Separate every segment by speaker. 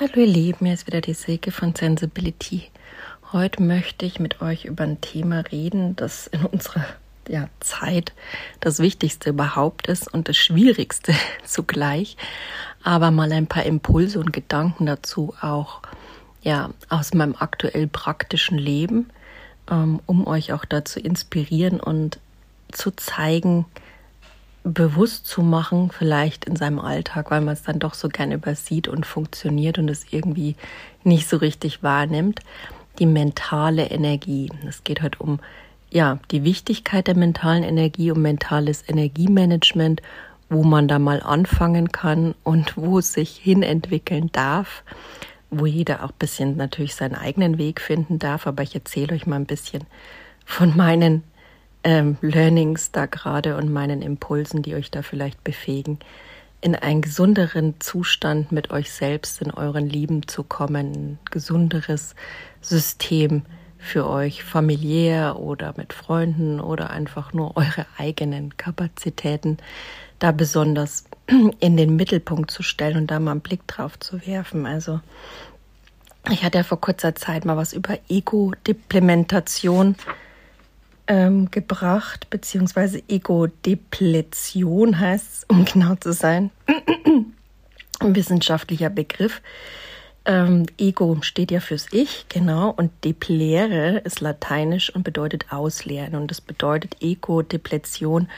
Speaker 1: Hallo ihr Lieben, hier ist wieder die Silke von Sensibility. Heute möchte ich mit euch über ein Thema reden, das in unserer ja, Zeit das Wichtigste überhaupt ist und das Schwierigste zugleich. Aber mal ein paar Impulse und Gedanken dazu auch ja, aus meinem aktuell praktischen Leben, ähm, um euch auch dazu inspirieren und zu zeigen, bewusst zu machen, vielleicht in seinem Alltag, weil man es dann doch so gern übersieht und funktioniert und es irgendwie nicht so richtig wahrnimmt. Die mentale Energie. Es geht heute um ja, die Wichtigkeit der mentalen Energie, um mentales Energiemanagement, wo man da mal anfangen kann und wo es sich hinentwickeln darf, wo jeder auch ein bisschen natürlich seinen eigenen Weg finden darf. Aber ich erzähle euch mal ein bisschen von meinen ähm, Learnings da gerade und meinen Impulsen, die euch da vielleicht befähigen, in einen gesunderen Zustand mit euch selbst, in euren Lieben zu kommen, ein gesunderes System für euch familiär oder mit Freunden oder einfach nur eure eigenen Kapazitäten da besonders in den Mittelpunkt zu stellen und da mal einen Blick drauf zu werfen. Also ich hatte ja vor kurzer Zeit mal was über Ego-Deplementation ähm, gebracht, beziehungsweise Ego-Depletion heißt es, um genau zu sein. Ein wissenschaftlicher Begriff. Ähm, Ego steht ja fürs Ich, genau, und deplere ist lateinisch und bedeutet ausleeren. Und das bedeutet Ego-Depletion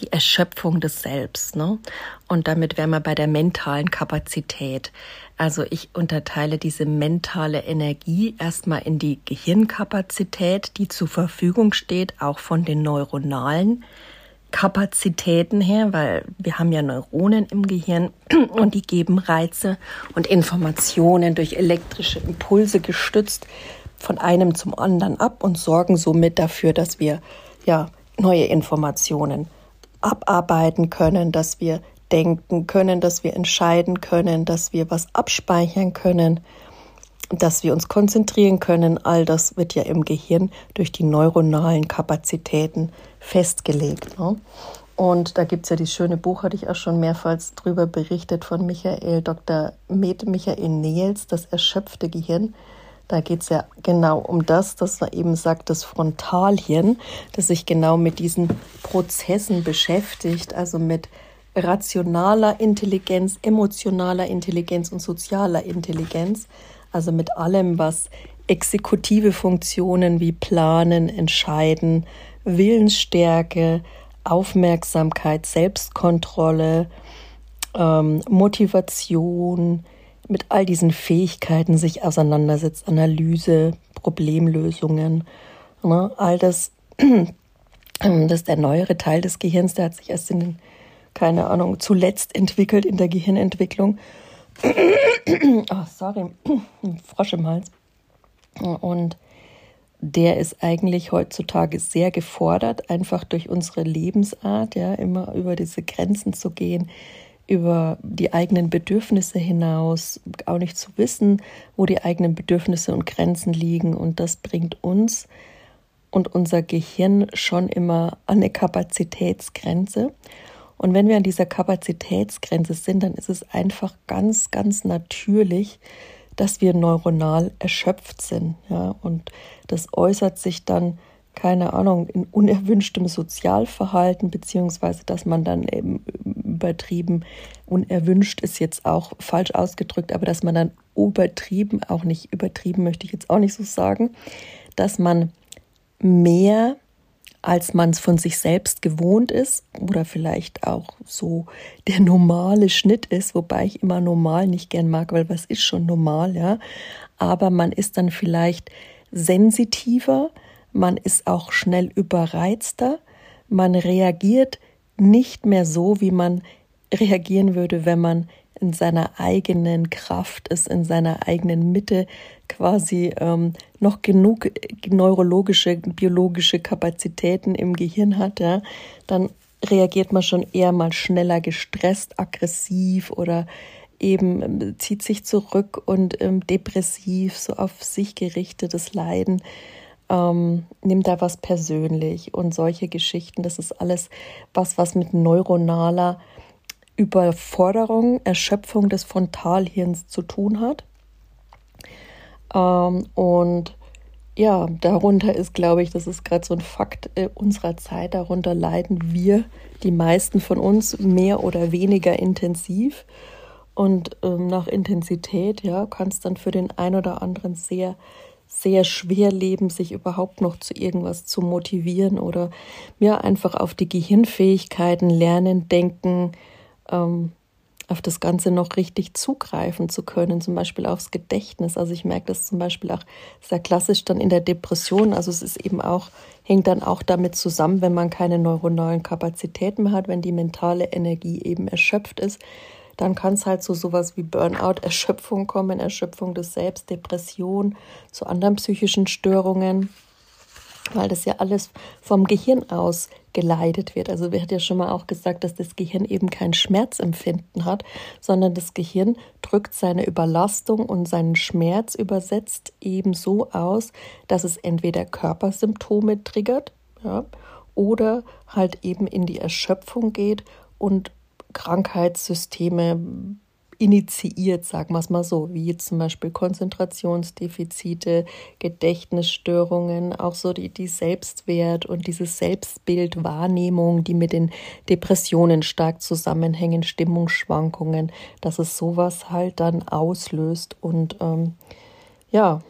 Speaker 1: die Erschöpfung des Selbst. Ne? Und damit wären wir bei der mentalen Kapazität. Also ich unterteile diese mentale Energie erstmal in die Gehirnkapazität, die zur Verfügung steht, auch von den neuronalen Kapazitäten her, weil wir haben ja Neuronen im Gehirn und die geben Reize und Informationen durch elektrische Impulse gestützt von einem zum anderen ab und sorgen somit dafür, dass wir ja neue Informationen abarbeiten können, dass wir denken können, dass wir entscheiden können, dass wir was abspeichern können, dass wir uns konzentrieren können. All das wird ja im Gehirn durch die neuronalen Kapazitäten festgelegt. Ne? Und da gibt es ja dieses schöne Buch, hatte ich auch schon mehrfach drüber berichtet, von Michael, Dr. Med Michael Nehls, das erschöpfte Gehirn. Da geht es ja genau um das, dass man eben sagt, das Frontalhirn, das sich genau mit diesen Prozessen beschäftigt, also mit rationaler Intelligenz, emotionaler Intelligenz und sozialer Intelligenz, also mit allem, was exekutive Funktionen wie Planen, Entscheiden, Willensstärke, Aufmerksamkeit, Selbstkontrolle, ähm, Motivation, mit all diesen Fähigkeiten sich auseinandersetzt, Analyse, Problemlösungen, ne, all das, das ist der neuere Teil des Gehirns, der hat sich erst in den, keine Ahnung, zuletzt entwickelt in der Gehirnentwicklung. oh, sorry, Frosch im Hals. Und der ist eigentlich heutzutage sehr gefordert, einfach durch unsere Lebensart, ja, immer über diese Grenzen zu gehen, über die eigenen Bedürfnisse hinaus, auch nicht zu wissen, wo die eigenen Bedürfnisse und Grenzen liegen. Und das bringt uns und unser Gehirn schon immer an eine Kapazitätsgrenze. Und wenn wir an dieser Kapazitätsgrenze sind, dann ist es einfach ganz, ganz natürlich, dass wir neuronal erschöpft sind. Ja? Und das äußert sich dann keine Ahnung, in unerwünschtem Sozialverhalten, beziehungsweise dass man dann eben übertrieben, unerwünscht ist jetzt auch falsch ausgedrückt, aber dass man dann übertrieben, auch nicht übertrieben möchte ich jetzt auch nicht so sagen, dass man mehr als man es von sich selbst gewohnt ist oder vielleicht auch so der normale Schnitt ist, wobei ich immer normal nicht gern mag, weil was ist schon normal, ja. Aber man ist dann vielleicht sensitiver, man ist auch schnell überreizter, man reagiert nicht mehr so, wie man reagieren würde, wenn man in seiner eigenen Kraft ist, in seiner eigenen Mitte quasi ähm, noch genug neurologische, biologische Kapazitäten im Gehirn hat, ja, dann reagiert man schon eher mal schneller gestresst, aggressiv oder eben ähm, zieht sich zurück und ähm, depressiv, so auf sich gerichtetes Leiden ähm, nimm da was persönlich und solche Geschichten. Das ist alles was, was mit neuronaler Überforderung, Erschöpfung des Frontalhirns zu tun hat. Ähm, und ja, darunter ist, glaube ich, das ist gerade so ein Fakt äh, unserer Zeit, darunter leiden wir, die meisten von uns, mehr oder weniger intensiv. Und ähm, nach Intensität, ja, kann es dann für den einen oder anderen sehr, sehr schwer leben, sich überhaupt noch zu irgendwas zu motivieren oder ja, einfach auf die Gehirnfähigkeiten, Lernen, Denken, ähm, auf das Ganze noch richtig zugreifen zu können, zum Beispiel aufs Gedächtnis. Also ich merke das zum Beispiel auch sehr klassisch dann in der Depression. Also es ist eben auch, hängt dann auch damit zusammen, wenn man keine neuronalen Kapazitäten mehr hat, wenn die mentale Energie eben erschöpft ist, dann kann es halt zu sowas wie Burnout, Erschöpfung kommen, Erschöpfung des Selbst, Depression, zu anderen psychischen Störungen weil das ja alles vom Gehirn aus geleitet wird. Also wir hat ja schon mal auch gesagt, dass das Gehirn eben kein Schmerzempfinden hat, sondern das Gehirn drückt seine Überlastung und seinen Schmerz übersetzt eben so aus, dass es entweder Körpersymptome triggert, ja, oder halt eben in die Erschöpfung geht und Krankheitssysteme initiiert, sagen wir es mal so, wie zum Beispiel Konzentrationsdefizite, Gedächtnisstörungen, auch so die, die Selbstwert und diese Selbstbildwahrnehmung, die mit den Depressionen stark zusammenhängen, Stimmungsschwankungen, dass es sowas halt dann auslöst und ähm, ja,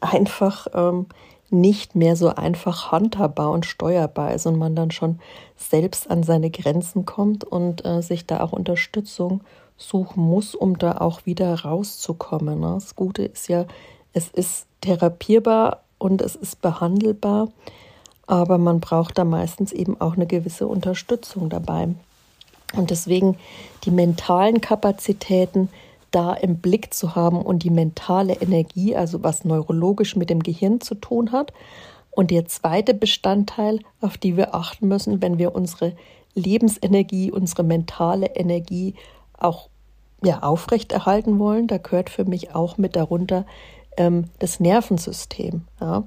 Speaker 1: einfach ähm, nicht mehr so einfach handhabbar und steuerbar ist und man dann schon selbst an seine Grenzen kommt und äh, sich da auch Unterstützung suchen muss, um da auch wieder rauszukommen. Ne? Das Gute ist ja, es ist therapierbar und es ist behandelbar, aber man braucht da meistens eben auch eine gewisse Unterstützung dabei. Und deswegen die mentalen Kapazitäten da im Blick zu haben und die mentale Energie, also was neurologisch mit dem Gehirn zu tun hat. Und der zweite Bestandteil, auf die wir achten müssen, wenn wir unsere Lebensenergie, unsere mentale Energie auch ja, aufrechterhalten wollen, da gehört für mich auch mit darunter ähm, das Nervensystem. Ja.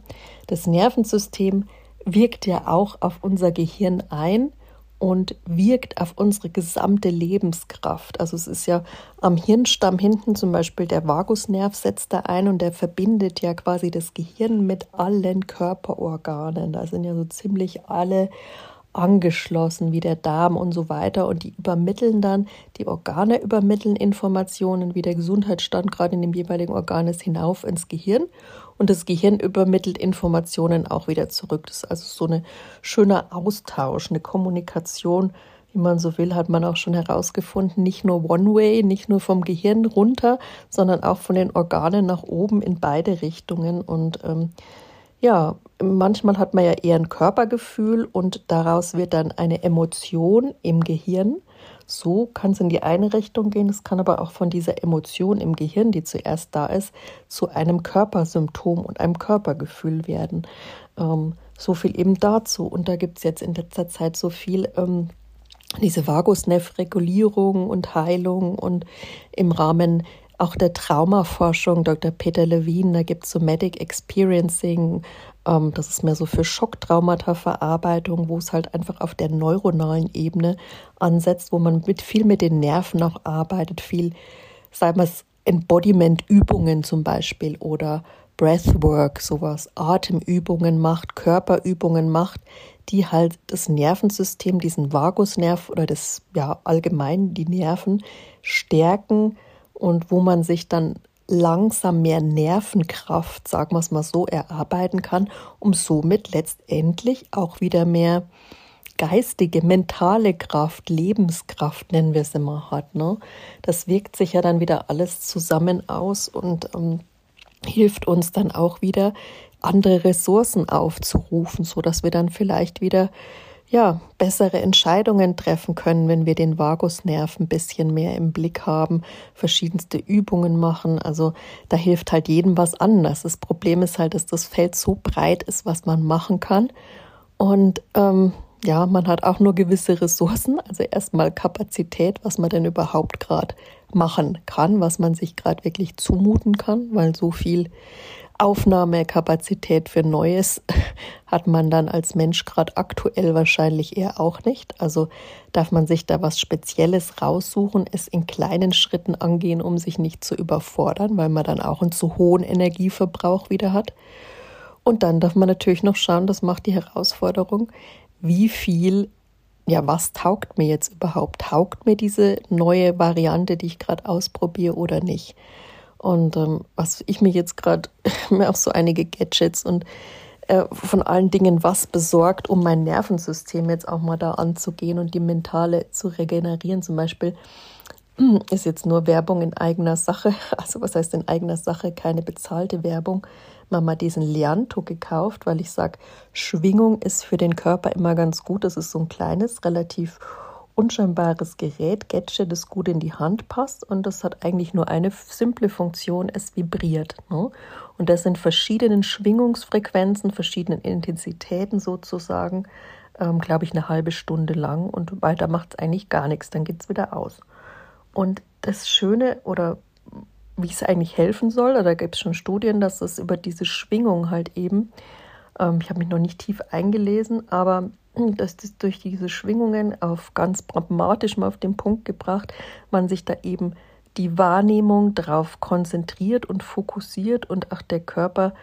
Speaker 1: Das Nervensystem wirkt ja auch auf unser Gehirn ein und wirkt auf unsere gesamte Lebenskraft. Also es ist ja am Hirnstamm hinten zum Beispiel der Vagusnerv setzt da ein und der verbindet ja quasi das Gehirn mit allen Körperorganen. Da sind ja so ziemlich alle angeschlossen, wie der Darm und so weiter. Und die übermitteln dann, die Organe übermitteln Informationen, wie der Gesundheitsstand gerade in dem jeweiligen Organ ist, hinauf ins Gehirn. Und das Gehirn übermittelt Informationen auch wieder zurück. Das ist also so ein schöner Austausch, eine Kommunikation, wie man so will, hat man auch schon herausgefunden, nicht nur One-Way, nicht nur vom Gehirn runter, sondern auch von den Organen nach oben in beide Richtungen. Und ähm, ja, manchmal hat man ja eher ein Körpergefühl und daraus wird dann eine Emotion im Gehirn. So kann es in die eine Richtung gehen, es kann aber auch von dieser Emotion im Gehirn, die zuerst da ist, zu einem Körpersymptom und einem Körpergefühl werden. Ähm, so viel eben dazu. Und da gibt es jetzt in letzter Zeit so viel ähm, diese Vagusnerv-Regulierung und Heilung und im Rahmen auch der Traumaforschung, Dr. Peter Levine, da gibt es Somatic Experiencing, ähm, das ist mehr so für Schocktraumata-Verarbeitung, wo es halt einfach auf der neuronalen Ebene ansetzt, wo man mit viel mit den Nerven auch arbeitet, viel, sagen wir es, Embodiment-Übungen zum Beispiel oder Breathwork, sowas, Atemübungen macht, Körperübungen macht, die halt das Nervensystem, diesen Vagusnerv oder das, ja, allgemein die Nerven stärken, und wo man sich dann langsam mehr Nervenkraft, sagen wir es mal so, erarbeiten kann, um somit letztendlich auch wieder mehr geistige, mentale Kraft, Lebenskraft, nennen wir es immer, hat. Ne? Das wirkt sich ja dann wieder alles zusammen aus und ähm, hilft uns dann auch wieder, andere Ressourcen aufzurufen, so dass wir dann vielleicht wieder ja, bessere Entscheidungen treffen können, wenn wir den Vagusnerv ein bisschen mehr im Blick haben, verschiedenste Übungen machen. Also da hilft halt jedem was anders. Das Problem ist halt, dass das Feld so breit ist, was man machen kann. Und ähm, ja, man hat auch nur gewisse Ressourcen, also erstmal Kapazität, was man denn überhaupt gerade machen kann, was man sich gerade wirklich zumuten kann, weil so viel Aufnahmekapazität für Neues hat man dann als Mensch gerade aktuell wahrscheinlich eher auch nicht. Also darf man sich da was Spezielles raussuchen, es in kleinen Schritten angehen, um sich nicht zu überfordern, weil man dann auch einen zu hohen Energieverbrauch wieder hat. Und dann darf man natürlich noch schauen, das macht die Herausforderung, wie viel, ja, was taugt mir jetzt überhaupt? Taugt mir diese neue Variante, die ich gerade ausprobiere oder nicht? Und ähm, was ich mir jetzt gerade mir auch so einige Gadgets und äh, von allen Dingen was besorgt, um mein Nervensystem jetzt auch mal da anzugehen und die mentale zu regenerieren. Zum Beispiel ist jetzt nur Werbung in eigener Sache. Also was heißt in eigener Sache? Keine bezahlte Werbung. Mal diesen Lianto gekauft, weil ich sage, Schwingung ist für den Körper immer ganz gut. Das ist so ein kleines, relativ unscheinbares Gerät, Gadget, das gut in die Hand passt und das hat eigentlich nur eine simple Funktion, es vibriert. Ne? Und das sind verschiedenen Schwingungsfrequenzen, verschiedenen Intensitäten sozusagen, ähm, glaube ich, eine halbe Stunde lang und weiter macht es eigentlich gar nichts, dann geht es wieder aus. Und das Schöne oder wie es eigentlich helfen soll, da gibt es schon Studien, dass es über diese Schwingung halt eben, ähm, ich habe mich noch nicht tief eingelesen, aber dass das durch diese Schwingungen auf ganz pragmatisch mal auf den Punkt gebracht, man sich da eben die Wahrnehmung darauf konzentriert und fokussiert und auch der Körper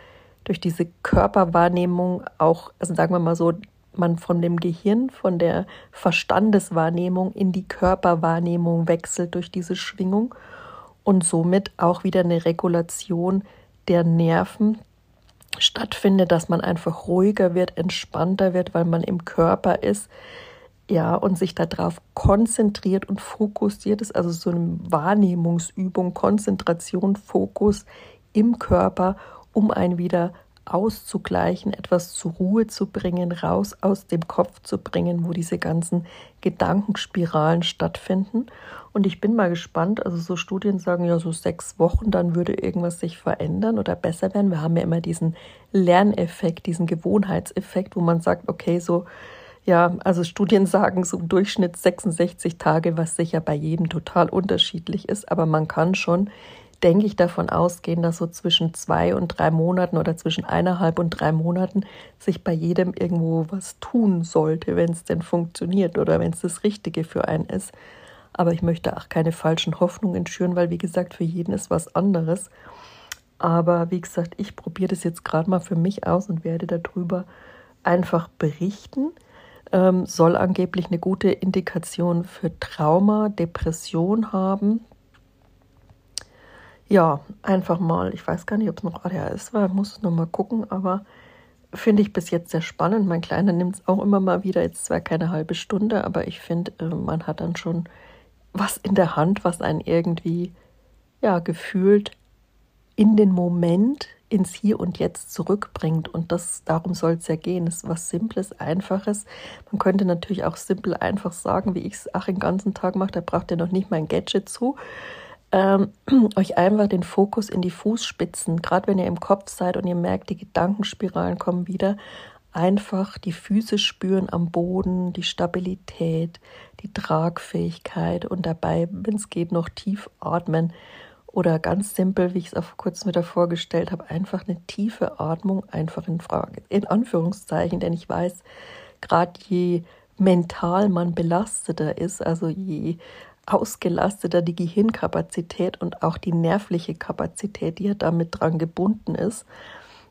Speaker 1: durch diese Körperwahrnehmung auch, also sagen wir mal so, man von dem Gehirn, von der Verstandeswahrnehmung in die Körperwahrnehmung wechselt durch diese Schwingung und somit auch wieder eine Regulation der Nerven stattfindet, dass man einfach ruhiger wird, entspannter wird, weil man im Körper ist, ja, und sich darauf konzentriert und fokussiert ist, also so eine Wahrnehmungsübung, Konzentration, Fokus im Körper, um einen wieder auszugleichen, etwas zur Ruhe zu bringen, raus aus dem Kopf zu bringen, wo diese ganzen Gedankenspiralen stattfinden. Und ich bin mal gespannt, also so Studien sagen ja so sechs Wochen, dann würde irgendwas sich verändern oder besser werden. Wir haben ja immer diesen Lerneffekt, diesen Gewohnheitseffekt, wo man sagt, okay, so, ja, also Studien sagen so im Durchschnitt 66 Tage, was sicher bei jedem total unterschiedlich ist, aber man kann schon, denke ich, davon ausgehen, dass so zwischen zwei und drei Monaten oder zwischen eineinhalb und drei Monaten sich bei jedem irgendwo was tun sollte, wenn es denn funktioniert oder wenn es das Richtige für einen ist. Aber ich möchte auch keine falschen Hoffnungen schüren, weil wie gesagt, für jeden ist was anderes. Aber wie gesagt, ich probiere das jetzt gerade mal für mich aus und werde darüber einfach berichten. Ähm, soll angeblich eine gute Indikation für Trauma, Depression haben. Ja, einfach mal, ich weiß gar nicht, ob es noch ADHS war, muss noch mal gucken, aber finde ich bis jetzt sehr spannend. Mein Kleiner nimmt es auch immer mal wieder, jetzt zwar keine halbe Stunde, aber ich finde, äh, man hat dann schon was in der Hand, was einen irgendwie, ja, gefühlt in den Moment, ins Hier und Jetzt zurückbringt. Und das, darum soll es ja gehen. Es ist was Simples, Einfaches. Man könnte natürlich auch simpel einfach sagen, wie ich es auch den ganzen Tag mache, da braucht ihr noch nicht mal ein Gadget zu. Ähm, euch einfach den Fokus in die Fußspitzen, gerade wenn ihr im Kopf seid und ihr merkt, die Gedankenspiralen kommen wieder, einfach die Füße spüren am Boden, die Stabilität, die Tragfähigkeit und dabei, wenn es geht, noch tief atmen. Oder ganz simpel, wie ich es auch vor kurzem wieder vorgestellt habe, einfach eine tiefe Atmung einfach in Frage, in Anführungszeichen, denn ich weiß, gerade je mental man belasteter ist, also je ausgelasteter die Gehirnkapazität und auch die nervliche Kapazität, die ja damit dran gebunden ist,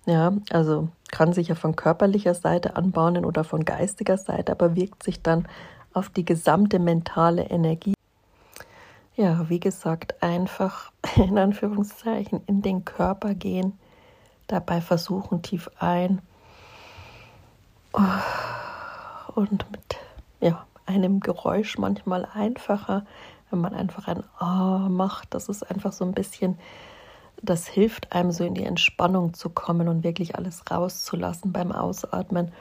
Speaker 1: ja, also kann sich ja von körperlicher Seite anbahnen oder von geistiger Seite, aber wirkt sich dann auf die gesamte mentale Energie. Ja, wie gesagt, einfach in Anführungszeichen in den Körper gehen, dabei versuchen tief ein und mit ja, einem Geräusch manchmal einfacher, wenn man einfach ein Ah macht. Das ist einfach so ein bisschen das hilft einem so in die Entspannung zu kommen und wirklich alles rauszulassen beim Ausatmen.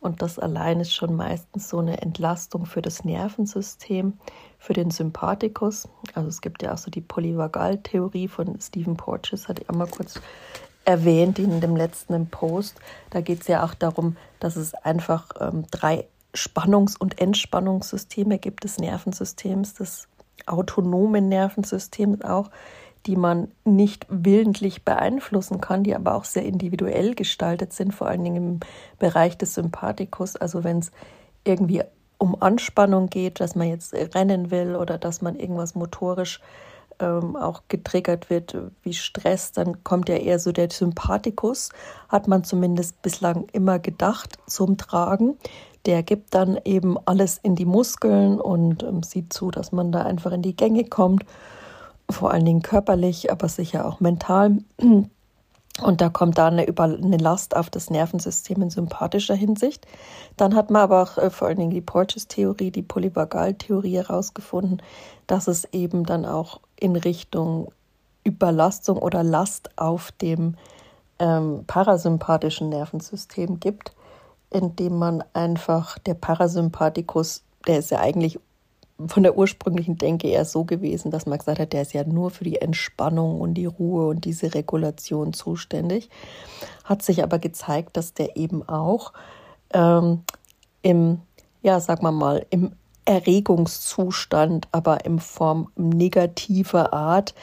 Speaker 1: Und das allein ist schon meistens so eine Entlastung für das Nervensystem, für den Sympathikus. Also es gibt ja auch so die Polyvagaltheorie von Stephen Porges, hatte ich auch mal kurz erwähnt in dem letzten Post. Da geht es ja auch darum, dass es einfach ähm, drei Spannungs- und Entspannungssysteme gibt des Nervensystems, des autonomen Nervensystems auch, die man nicht willentlich beeinflussen kann, die aber auch sehr individuell gestaltet sind, vor allen Dingen im Bereich des Sympathikus. Also wenn es irgendwie um Anspannung geht, dass man jetzt rennen will oder dass man irgendwas motorisch ähm, auch getriggert wird wie Stress, dann kommt ja eher so der Sympathikus, hat man zumindest bislang immer gedacht, zum Tragen. Der gibt dann eben alles in die Muskeln und ähm, sieht zu, dass man da einfach in die Gänge kommt vor allen Dingen körperlich, aber sicher auch mental. Und da kommt da eine, eine Last auf das Nervensystem in sympathischer Hinsicht. Dann hat man aber auch äh, vor allen Dingen die Porges-Theorie, die Polyvagal-Theorie herausgefunden, dass es eben dann auch in Richtung Überlastung oder Last auf dem ähm, parasympathischen Nervensystem gibt, indem man einfach der Parasympathikus, der ist ja eigentlich von der ursprünglichen Denke eher so gewesen, dass man gesagt hat, der ist ja nur für die Entspannung und die Ruhe und diese Regulation zuständig. Hat sich aber gezeigt, dass der eben auch ähm, im, ja, sag mal mal, im Erregungszustand, aber in Form negativer Art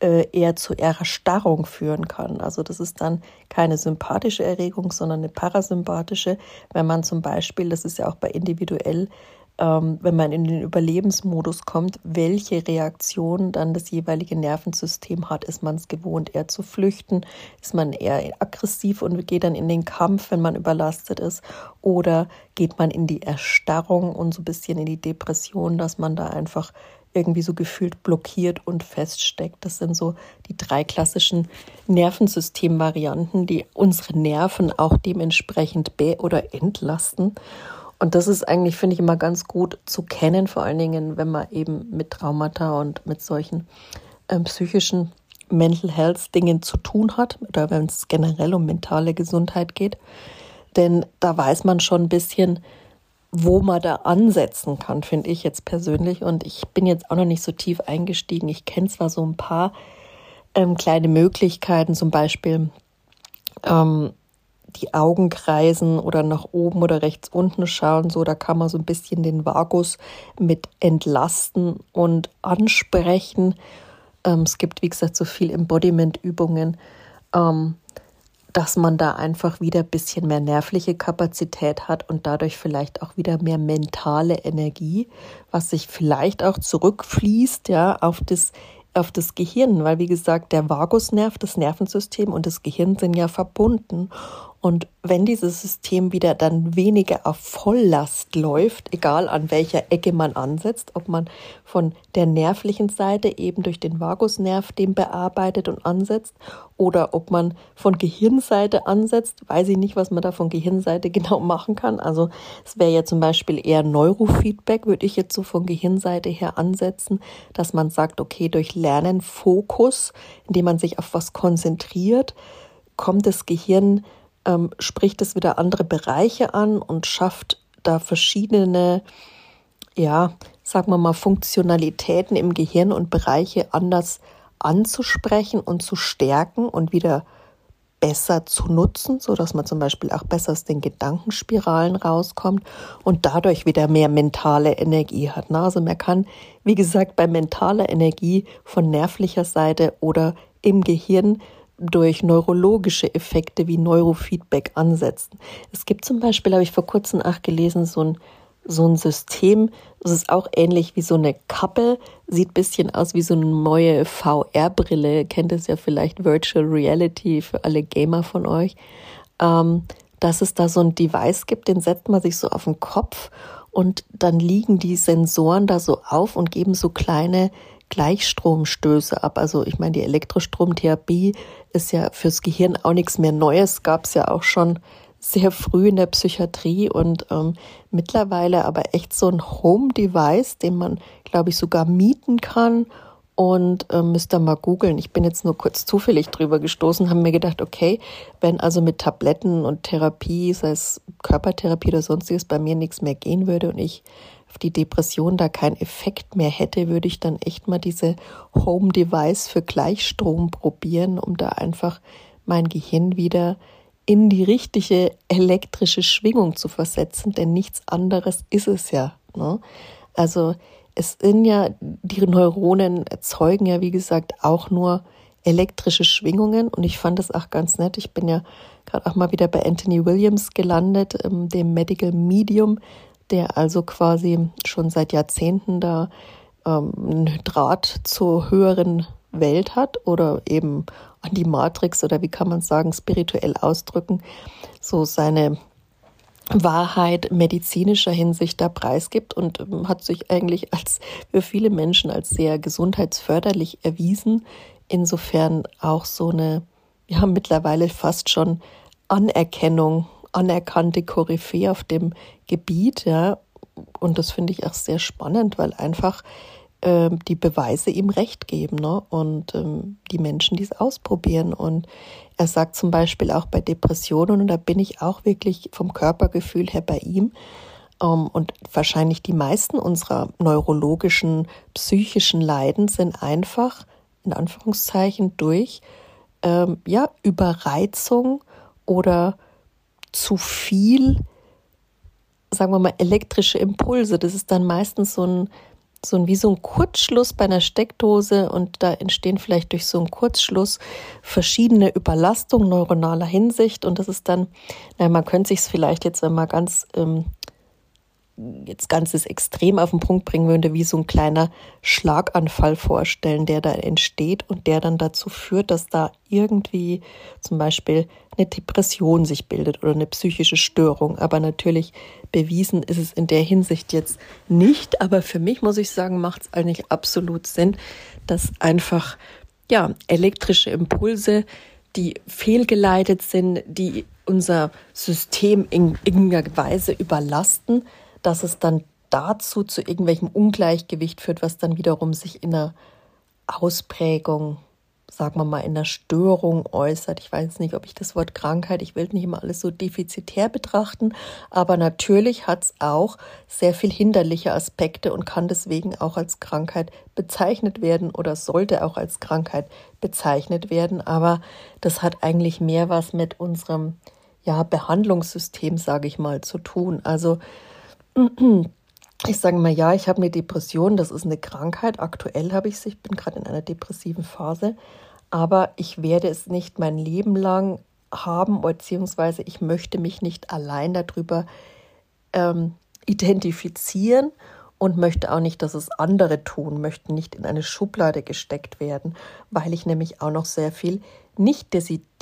Speaker 1: äh, eher zu Erstarrung führen kann. Also das ist dann keine sympathische Erregung, sondern eine parasympathische, wenn man zum Beispiel, das ist ja auch bei individuell ähm, wenn man in den Überlebensmodus kommt, welche Reaktion dann das jeweilige Nervensystem hat. Ist man es gewohnt, eher zu flüchten? Ist man eher aggressiv und geht dann in den Kampf, wenn man überlastet ist? Oder geht man in die Erstarrung und so ein bisschen in die Depression, dass man da einfach irgendwie so gefühlt blockiert und feststeckt. Das sind so die drei klassischen Nervensystemvarianten, die unsere Nerven auch dementsprechend be- oder entlasten. Und das ist eigentlich, finde ich, immer ganz gut zu kennen, vor allen Dingen, wenn man eben mit Traumata und mit solchen ähm, psychischen Mental Health Dingen zu tun hat oder wenn es generell um mentale Gesundheit geht. Denn da weiß man schon ein bisschen, wo man da ansetzen kann, finde ich jetzt persönlich. Und ich bin jetzt auch noch nicht so tief eingestiegen. Ich kenne zwar so ein paar ähm, kleine Möglichkeiten, zum Beispiel ähm, die Augen kreisen oder nach oben oder rechts unten schauen. So, da kann man so ein bisschen den Vagus mit entlasten und ansprechen. Ähm, es gibt, wie gesagt, so viel Embodiment-Übungen, ähm, dass man da einfach wieder ein bisschen mehr nervliche Kapazität hat und dadurch vielleicht auch wieder mehr mentale Energie, was sich vielleicht auch zurückfließt, ja, auf das auf das Gehirn, weil wie gesagt, der Vagusnerv, das Nervensystem und das Gehirn sind ja verbunden. Und wenn dieses System wieder dann weniger auf Volllast läuft, egal an welcher Ecke man ansetzt, ob man von der nervlichen Seite eben durch den Vagusnerv den bearbeitet und ansetzt oder ob man von Gehirnseite ansetzt, weiß ich nicht, was man da von Gehirnseite genau machen kann. Also es wäre ja zum Beispiel eher Neurofeedback, würde ich jetzt so von Gehirnseite her ansetzen, dass man sagt, okay, durch Lernen Fokus, indem man sich auf was konzentriert, kommt das Gehirn ähm, spricht es wieder andere Bereiche an und schafft da verschiedene, ja, sagen wir mal, Funktionalitäten im Gehirn und Bereiche anders anzusprechen und zu stärken und wieder besser zu nutzen, so dass man zum Beispiel auch besser aus den Gedankenspiralen rauskommt und dadurch wieder mehr mentale Energie hat. Also man kann, wie gesagt, bei mentaler Energie von nervlicher Seite oder im Gehirn durch neurologische Effekte wie Neurofeedback ansetzen. Es gibt zum Beispiel, habe ich vor kurzem auch gelesen, so ein, so ein System, das ist auch ähnlich wie so eine Kappe, sieht ein bisschen aus wie so eine neue VR-Brille, kennt es ja vielleicht Virtual Reality für alle Gamer von euch, ähm, dass es da so ein Device gibt, den setzt man sich so auf den Kopf und dann liegen die Sensoren da so auf und geben so kleine Gleichstromstöße ab. Also ich meine, die Elektrostromtherapie ist ja fürs Gehirn auch nichts mehr Neues, gab es ja auch schon sehr früh in der Psychiatrie und ähm, mittlerweile aber echt so ein Home-Device, den man, glaube ich, sogar mieten kann und äh, müsst ihr mal googeln. Ich bin jetzt nur kurz zufällig drüber gestoßen, haben mir gedacht, okay, wenn also mit Tabletten und Therapie, sei es Körpertherapie oder sonstiges, bei mir nichts mehr gehen würde und ich auf die Depression da keinen Effekt mehr hätte, würde ich dann echt mal diese Home Device für Gleichstrom probieren, um da einfach mein Gehirn wieder in die richtige elektrische Schwingung zu versetzen, denn nichts anderes ist es ja. Ne? Also es sind ja, die Neuronen erzeugen ja, wie gesagt, auch nur elektrische Schwingungen und ich fand das auch ganz nett. Ich bin ja gerade auch mal wieder bei Anthony Williams gelandet, ähm, dem Medical Medium, der also quasi schon seit Jahrzehnten da ähm, einen Draht zur höheren Welt hat oder eben an die Matrix oder wie kann man sagen, spirituell ausdrücken, so seine Wahrheit medizinischer Hinsicht da preisgibt und ähm, hat sich eigentlich als für viele Menschen als sehr gesundheitsförderlich erwiesen. Insofern auch so eine, ja, mittlerweile fast schon Anerkennung, anerkannte Koryphäe auf dem Gebiet, ja. Und das finde ich auch sehr spannend, weil einfach äh, die Beweise ihm recht geben ne? und ähm, die Menschen, die es ausprobieren. Und er sagt zum Beispiel auch bei Depressionen, und da bin ich auch wirklich vom Körpergefühl her bei ihm, ähm, und wahrscheinlich die meisten unserer neurologischen, psychischen Leiden sind einfach, in Anführungszeichen, durch ähm, ja, Überreizung oder zu viel, sagen wir mal, elektrische Impulse. Das ist dann meistens so ein so ein, wie so ein Kurzschluss bei einer Steckdose und da entstehen vielleicht durch so einen Kurzschluss verschiedene Überlastungen neuronaler Hinsicht und das ist dann, na, man könnte sich es vielleicht jetzt, wenn man ganz ähm, jetzt ganzes Extrem auf den Punkt bringen würde, wie so ein kleiner Schlaganfall vorstellen, der da entsteht und der dann dazu führt, dass da irgendwie zum Beispiel eine Depression sich bildet oder eine psychische Störung. Aber natürlich bewiesen ist es in der Hinsicht jetzt nicht. Aber für mich muss ich sagen, macht es eigentlich absolut Sinn, dass einfach ja elektrische Impulse, die fehlgeleitet sind, die unser System in irgendeiner Weise überlasten, dass es dann dazu zu irgendwelchem Ungleichgewicht führt, was dann wiederum sich in einer Ausprägung, sagen wir mal, in einer Störung äußert. Ich weiß nicht, ob ich das Wort Krankheit, ich will nicht immer alles so defizitär betrachten, aber natürlich hat es auch sehr viel hinderliche Aspekte und kann deswegen auch als Krankheit bezeichnet werden oder sollte auch als Krankheit bezeichnet werden. Aber das hat eigentlich mehr was mit unserem ja, Behandlungssystem, sage ich mal, zu tun. Also ich sage mal, ja, ich habe eine Depression, das ist eine Krankheit. Aktuell habe ich es, ich bin gerade in einer depressiven Phase, aber ich werde es nicht mein Leben lang haben, beziehungsweise ich möchte mich nicht allein darüber ähm, identifizieren und möchte auch nicht, dass es andere tun, möchte nicht in eine Schublade gesteckt werden, weil ich nämlich auch noch sehr viel nicht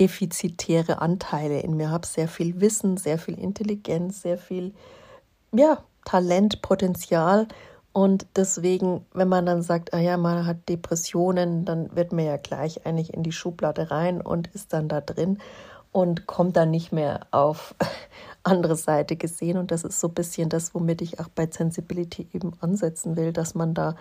Speaker 1: defizitäre Anteile in mir habe, sehr viel Wissen, sehr viel Intelligenz, sehr viel ja, Talent, Potenzial. Und deswegen, wenn man dann sagt, ah ja, man hat Depressionen, dann wird man ja gleich eigentlich in die Schublade rein und ist dann da drin und kommt dann nicht mehr auf andere Seite gesehen. Und das ist so ein bisschen das, womit ich auch bei Sensibility eben ansetzen will, dass man da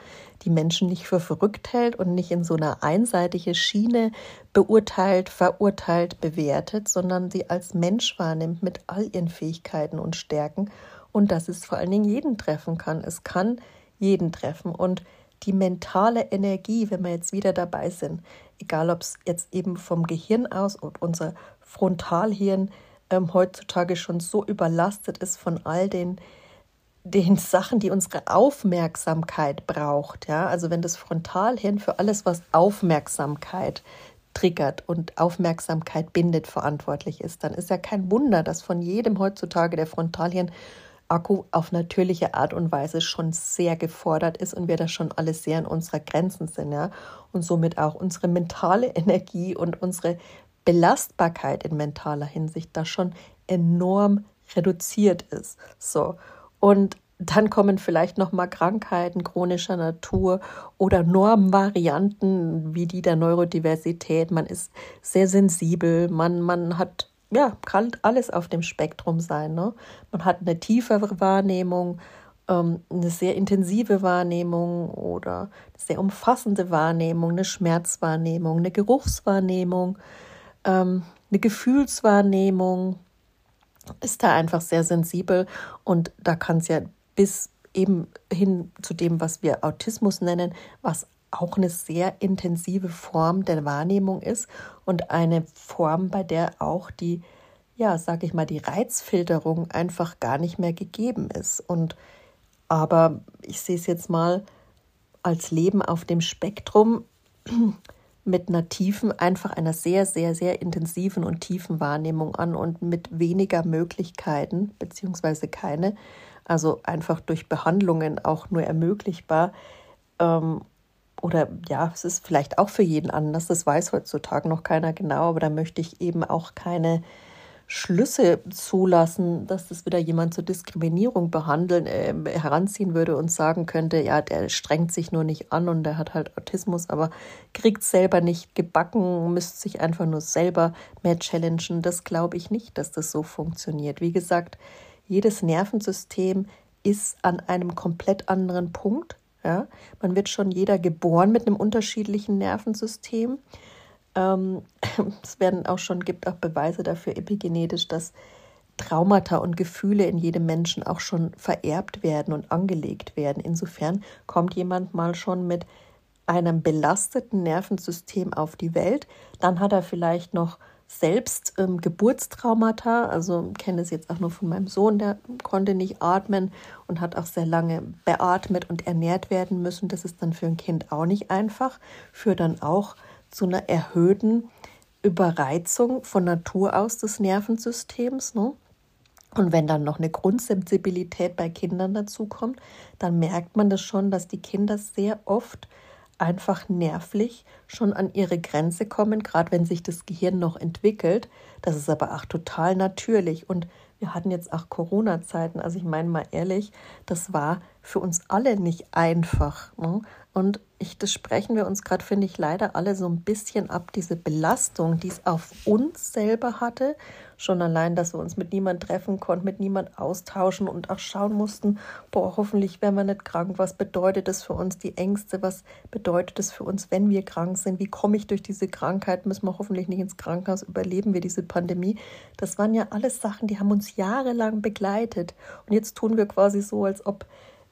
Speaker 1: die Menschen nicht für verrückt hält und nicht in so einer einseitige Schiene beurteilt, verurteilt, bewertet, sondern sie als Mensch wahrnimmt mit all ihren Fähigkeiten und Stärken und dass es vor allen Dingen jeden treffen kann. Es kann jeden treffen und die mentale Energie, wenn wir jetzt wieder dabei sind, egal ob es jetzt eben vom Gehirn aus, ob unser Frontalhirn ähm, heutzutage schon so überlastet ist von all den, den Sachen, die unsere Aufmerksamkeit braucht. Ja? Also wenn das Frontalhirn für alles, was Aufmerksamkeit triggert und Aufmerksamkeit bindet, verantwortlich ist, dann ist ja kein Wunder, dass von jedem heutzutage der Frontalhirn Akku auf natürliche Art und Weise schon sehr gefordert ist und wir da schon alles sehr in unserer Grenzen sind, ja. Und somit auch unsere mentale Energie und unsere Belastbarkeit in mentaler Hinsicht da schon enorm reduziert ist. So. Und dann kommen vielleicht noch mal Krankheiten chronischer Natur oder Normvarianten wie die der Neurodiversität. Man ist sehr sensibel, man, man hat ja, kann alles auf dem Spektrum sein. Ne? Man hat eine tiefere Wahrnehmung, ähm, eine sehr intensive Wahrnehmung oder eine sehr umfassende Wahrnehmung, eine Schmerzwahrnehmung, eine Geruchswahrnehmung, ähm, eine Gefühlswahrnehmung. Ist da einfach sehr sensibel und da kann es ja bis eben hin zu dem, was wir Autismus nennen, was auch eine sehr intensive Form der Wahrnehmung ist und eine Form, bei der auch die, ja, sag ich mal, die Reizfilterung einfach gar nicht mehr gegeben ist. Und aber ich sehe es jetzt mal als Leben auf dem Spektrum mit einer tiefen, einfach einer sehr, sehr, sehr intensiven und tiefen Wahrnehmung an und mit weniger Möglichkeiten, beziehungsweise keine, also einfach durch Behandlungen auch nur ermöglichbar. Ähm, oder ja, es ist vielleicht auch für jeden anders, das weiß heutzutage noch keiner genau, aber da möchte ich eben auch keine Schlüsse zulassen, dass das wieder jemand zur Diskriminierung behandeln, äh, heranziehen würde und sagen könnte, ja, der strengt sich nur nicht an und der hat halt Autismus, aber kriegt selber nicht gebacken, müsste sich einfach nur selber mehr challengen. Das glaube ich nicht, dass das so funktioniert. Wie gesagt, jedes Nervensystem ist an einem komplett anderen Punkt. Ja? Man wird schon jeder geboren mit einem unterschiedlichen Nervensystem. Ähm, es werden auch schon, gibt auch Beweise dafür epigenetisch, dass Traumata und Gefühle in jedem Menschen auch schon vererbt werden und angelegt werden. Insofern kommt jemand mal schon mit einem belasteten Nervensystem auf die Welt, dann hat er vielleicht noch selbst ähm, Geburtstraumata. Also kenne es jetzt auch nur von meinem Sohn, der konnte nicht atmen und hat auch sehr lange beatmet und ernährt werden müssen. Das ist dann für ein Kind auch nicht einfach, führt dann auch zu einer erhöhten Überreizung von Natur aus des Nervensystems. Ne? Und wenn dann noch eine Grundsensibilität bei Kindern dazukommt, dann merkt man das schon, dass die Kinder sehr oft einfach nervlich schon an ihre Grenze kommen, gerade wenn sich das Gehirn noch entwickelt. Das ist aber auch total natürlich. Und wir hatten jetzt auch Corona-Zeiten. Also ich meine mal ehrlich, das war für uns alle nicht einfach. Ne? Und ich, das sprechen wir uns gerade, finde ich, leider alle so ein bisschen ab, diese Belastung, die es auf uns selber hatte. Schon allein, dass wir uns mit niemand treffen konnten, mit niemand austauschen und auch schauen mussten, boah, hoffentlich werden wir nicht krank. Was bedeutet das für uns, die Ängste? Was bedeutet das für uns, wenn wir krank sind? Wie komme ich durch diese Krankheit? Müssen wir hoffentlich nicht ins Krankenhaus? Überleben wir diese Pandemie? Das waren ja alles Sachen, die haben uns jahrelang begleitet. Und jetzt tun wir quasi so, als ob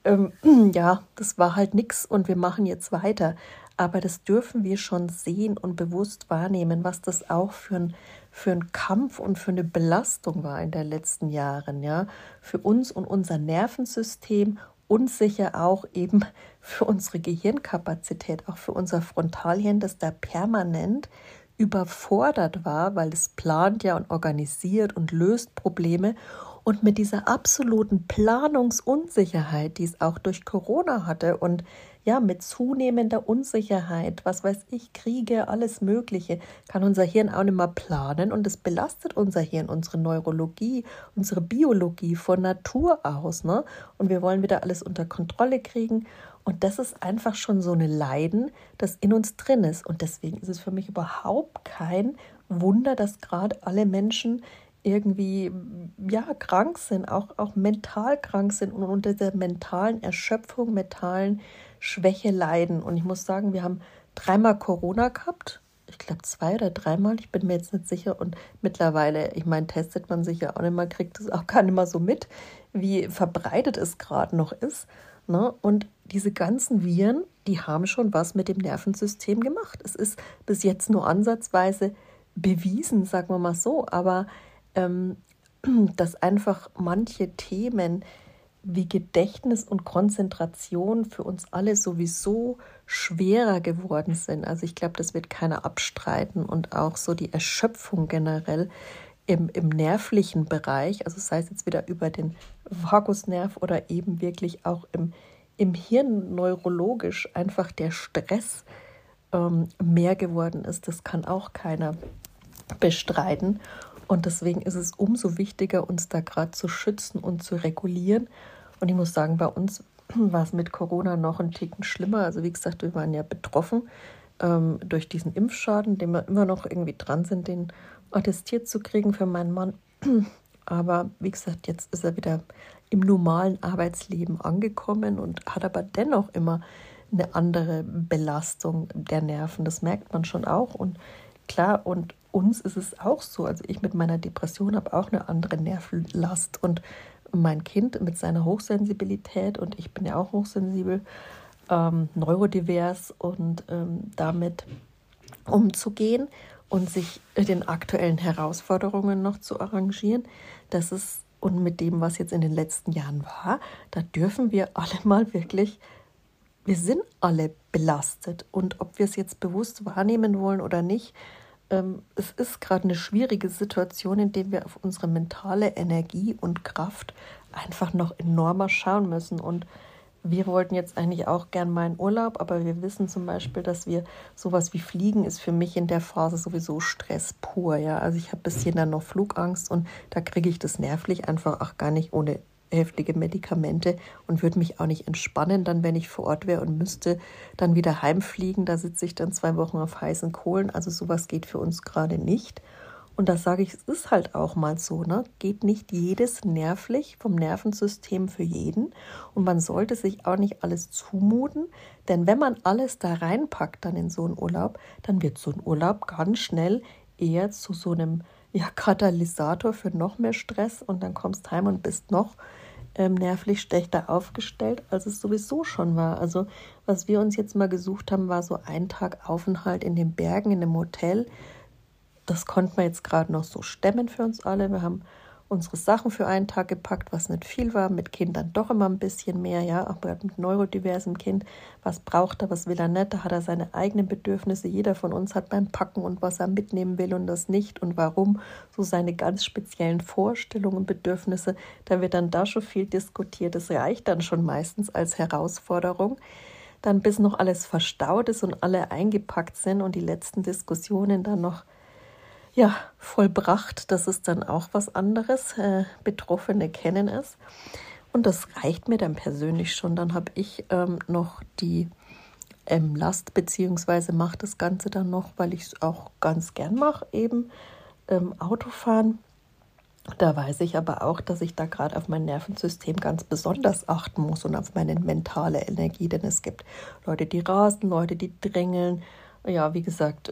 Speaker 1: ähm, ja, das war halt nichts und wir machen jetzt weiter. Aber das dürfen wir schon sehen und bewusst wahrnehmen, was das auch für ein, für ein Kampf und für eine Belastung war in den letzten Jahren, ja. Für uns und unser Nervensystem und sicher auch eben für unsere Gehirnkapazität, auch für unser Frontalhirn, das da permanent überfordert war, weil es plant ja und organisiert und löst Probleme und mit dieser absoluten Planungsunsicherheit, die es auch durch Corona hatte und ja, mit zunehmender Unsicherheit, was weiß ich, Kriege, alles Mögliche, kann unser Hirn auch nicht mehr planen und es belastet unser Hirn, unsere Neurologie, unsere Biologie von Natur aus. Ne? Und wir wollen wieder alles unter Kontrolle kriegen. Und das ist einfach schon so eine Leiden, das in uns drin ist. Und deswegen ist es für mich überhaupt kein Wunder, dass gerade alle Menschen irgendwie ja krank sind, auch, auch mental krank sind und unter der mentalen Erschöpfung, mentalen Schwäche leiden. Und ich muss sagen, wir haben dreimal Corona gehabt. Ich glaube zwei oder dreimal, ich bin mir jetzt nicht sicher. Und mittlerweile, ich meine, testet man sich ja auch nicht mehr, kriegt es auch gar nicht mehr so mit, wie verbreitet es gerade noch ist. Ne? Und diese ganzen Viren, die haben schon was mit dem Nervensystem gemacht. Es ist bis jetzt nur ansatzweise bewiesen, sagen wir mal so. Aber ähm, dass einfach manche Themen wie Gedächtnis und Konzentration für uns alle sowieso schwerer geworden sind. Also ich glaube, das wird keiner abstreiten und auch so die Erschöpfung generell im, im nervlichen Bereich, also sei es jetzt wieder über den Vagusnerv oder eben wirklich auch im, im Hirn neurologisch einfach der Stress ähm, mehr geworden ist, das kann auch keiner bestreiten. Und deswegen ist es umso wichtiger, uns da gerade zu schützen und zu regulieren. Und ich muss sagen, bei uns war es mit Corona noch ein Ticken schlimmer. Also wie gesagt, wir waren ja betroffen ähm, durch diesen Impfschaden, den wir immer noch irgendwie dran sind, den attestiert zu kriegen für meinen Mann. Aber wie gesagt, jetzt ist er wieder im normalen Arbeitsleben angekommen und hat aber dennoch immer eine andere Belastung der Nerven. Das merkt man schon auch. Und klar, und uns ist es auch so. Also ich mit meiner Depression habe auch eine andere Nervenlast und mein Kind mit seiner Hochsensibilität und ich bin ja auch hochsensibel, ähm, neurodivers und ähm, damit umzugehen und sich den aktuellen Herausforderungen noch zu arrangieren, das ist und mit dem, was jetzt in den letzten Jahren war, da dürfen wir alle mal wirklich wir sind alle belastet und ob wir es jetzt bewusst wahrnehmen wollen oder nicht, ähm, es ist gerade eine schwierige Situation, in der wir auf unsere mentale Energie und Kraft einfach noch enormer schauen müssen. Und wir wollten jetzt eigentlich auch gern mal in Urlaub, aber wir wissen zum Beispiel, dass wir sowas wie Fliegen ist für mich in der Phase sowieso Stress pur. Ja, also ich habe ein bisschen dann noch Flugangst und da kriege ich das nervlich einfach auch gar nicht ohne heftige Medikamente und würde mich auch nicht entspannen, dann wenn ich vor Ort wäre und müsste dann wieder heimfliegen. Da sitze ich dann zwei Wochen auf heißen Kohlen. Also sowas geht für uns gerade nicht. Und da sage ich, es ist halt auch mal so, ne? Geht nicht jedes nervlich vom Nervensystem für jeden. Und man sollte sich auch nicht alles zumuten, denn wenn man alles da reinpackt dann in so einen Urlaub, dann wird so ein Urlaub ganz schnell eher zu so einem ja, Katalysator für noch mehr Stress und dann kommst heim und bist noch ähm, nervlich schlechter aufgestellt, als es sowieso schon war. Also was wir uns jetzt mal gesucht haben, war so ein Tag Aufenthalt in den Bergen, in einem Hotel. Das konnten wir jetzt gerade noch so stemmen für uns alle. Wir haben unsere Sachen für einen Tag gepackt, was nicht viel war, mit Kindern doch immer ein bisschen mehr, ja, auch mit neurodiversem Kind, was braucht er, was will er nicht, da hat er seine eigenen Bedürfnisse, jeder von uns hat beim Packen und was er mitnehmen will und das nicht und warum, so seine ganz speziellen Vorstellungen, Bedürfnisse, da wird dann da schon viel diskutiert, das reicht dann schon meistens als Herausforderung. Dann bis noch alles verstaut ist und alle eingepackt sind und die letzten Diskussionen dann noch ja, vollbracht. Das ist dann auch was anderes. Äh, Betroffene kennen es. Und das reicht mir dann persönlich schon. Dann habe ich ähm, noch die ähm, Last, beziehungsweise mache das Ganze dann noch, weil ich es auch ganz gern mache, eben ähm, Autofahren. Da weiß ich aber auch, dass ich da gerade auf mein Nervensystem ganz besonders achten muss und auf meine mentale Energie, denn es gibt Leute, die rasen, Leute, die drängeln, ja, wie gesagt,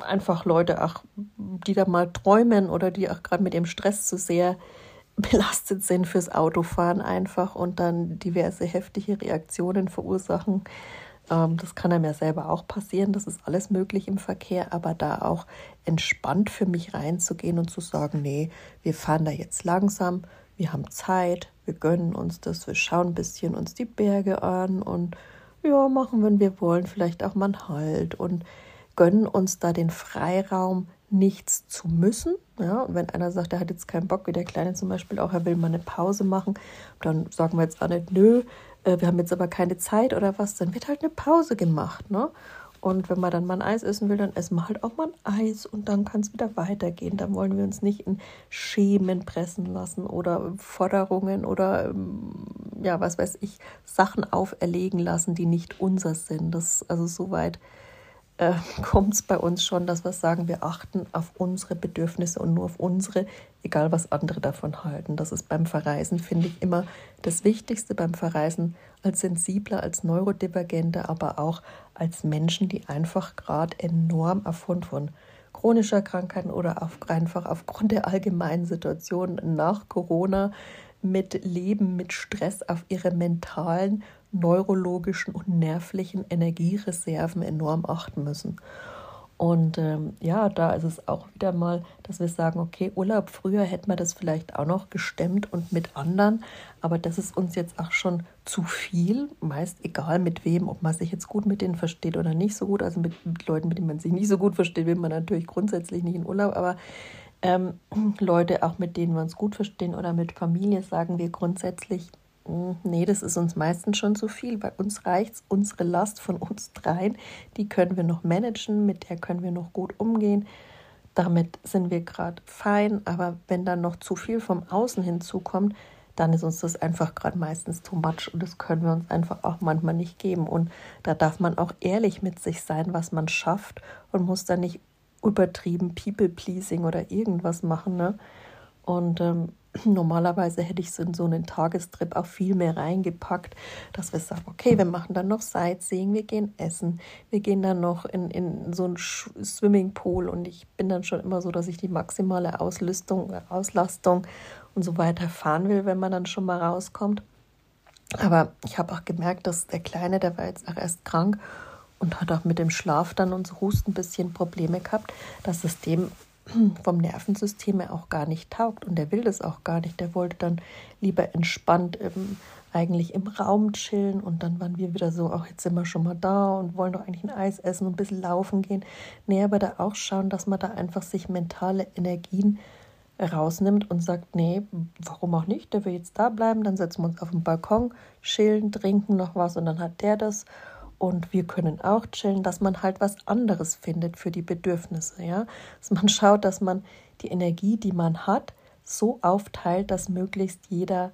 Speaker 1: einfach Leute, ach, die da mal träumen oder die auch gerade mit dem Stress zu sehr belastet sind fürs Autofahren einfach und dann diverse heftige Reaktionen verursachen. Ähm, das kann einem ja selber auch passieren, das ist alles möglich im Verkehr, aber da auch entspannt für mich reinzugehen und zu sagen, nee, wir fahren da jetzt langsam, wir haben Zeit, wir gönnen uns das, wir schauen ein bisschen uns die Berge an und ja, machen, wenn wir wollen, vielleicht auch mal einen Halt und gönnen uns da den Freiraum, nichts zu müssen. Ja, und wenn einer sagt, er hat jetzt keinen Bock, wie der Kleine zum Beispiel auch, er will mal eine Pause machen, dann sagen wir jetzt auch nicht, nö, äh, wir haben jetzt aber keine Zeit oder was, dann wird halt eine Pause gemacht. Ne? Und wenn man dann mal ein Eis essen will, dann essen wir halt auch mal ein Eis und dann kann es wieder weitergehen. Dann wollen wir uns nicht in Schemen pressen lassen oder Forderungen oder ähm, ja, was weiß ich, Sachen auferlegen lassen, die nicht unser sind. Das also soweit äh, kommt es bei uns schon, dass wir sagen, wir achten auf unsere Bedürfnisse und nur auf unsere, egal was andere davon halten. Das ist beim Verreisen, finde ich, immer das Wichtigste beim Verreisen als sensibler, als Neurodivergenter, aber auch als Menschen, die einfach gerade enorm aufgrund von chronischer Krankheiten oder auf, einfach aufgrund der allgemeinen Situation nach Corona mit Leben, mit Stress auf ihre mentalen neurologischen und nervlichen Energiereserven enorm achten müssen. Und ähm, ja, da ist es auch wieder mal, dass wir sagen, okay, Urlaub, früher hätte man das vielleicht auch noch gestemmt und mit anderen, aber das ist uns jetzt auch schon zu viel, meist egal mit wem, ob man sich jetzt gut mit denen versteht oder nicht so gut. Also mit, mit Leuten, mit denen man sich nicht so gut versteht, will man natürlich grundsätzlich nicht in Urlaub, aber ähm, Leute, auch mit denen wir uns gut verstehen oder mit Familie, sagen wir grundsätzlich, nee, das ist uns meistens schon zu viel. Bei uns reicht es, unsere Last von uns dreien, die können wir noch managen, mit der können wir noch gut umgehen. Damit sind wir gerade fein, aber wenn dann noch zu viel vom Außen hinzukommt, dann ist uns das einfach gerade meistens too much und das können wir uns einfach auch manchmal nicht geben. Und da darf man auch ehrlich mit sich sein, was man schafft und muss dann nicht übertrieben People-Pleasing oder irgendwas machen. Ne? Und ähm, Normalerweise hätte ich so in so einen Tagestrip auch viel mehr reingepackt, dass wir sagen, okay, wir machen dann noch Sightseeing, wir gehen essen, wir gehen dann noch in, in so einen Swimmingpool und ich bin dann schon immer so, dass ich die maximale Auslüstung, Auslastung und so weiter fahren will, wenn man dann schon mal rauskommt. Aber ich habe auch gemerkt, dass der Kleine, der war jetzt auch erst krank und hat auch mit dem Schlaf dann und so Husten ein bisschen Probleme gehabt, dass es dem vom Nervensystem her auch gar nicht taugt und der will das auch gar nicht. Der wollte dann lieber entspannt ähm, eigentlich im Raum chillen und dann waren wir wieder so, ach, jetzt sind wir schon mal da und wollen doch eigentlich ein Eis essen und ein bisschen laufen gehen. Nee, aber da auch schauen, dass man da einfach sich mentale Energien rausnimmt und sagt, nee, warum auch nicht, der will jetzt da bleiben, dann setzen wir uns auf den Balkon, chillen, trinken noch was und dann hat der das und wir können auch chillen, dass man halt was anderes findet für die Bedürfnisse, ja, dass man schaut, dass man die Energie, die man hat, so aufteilt, dass möglichst jeder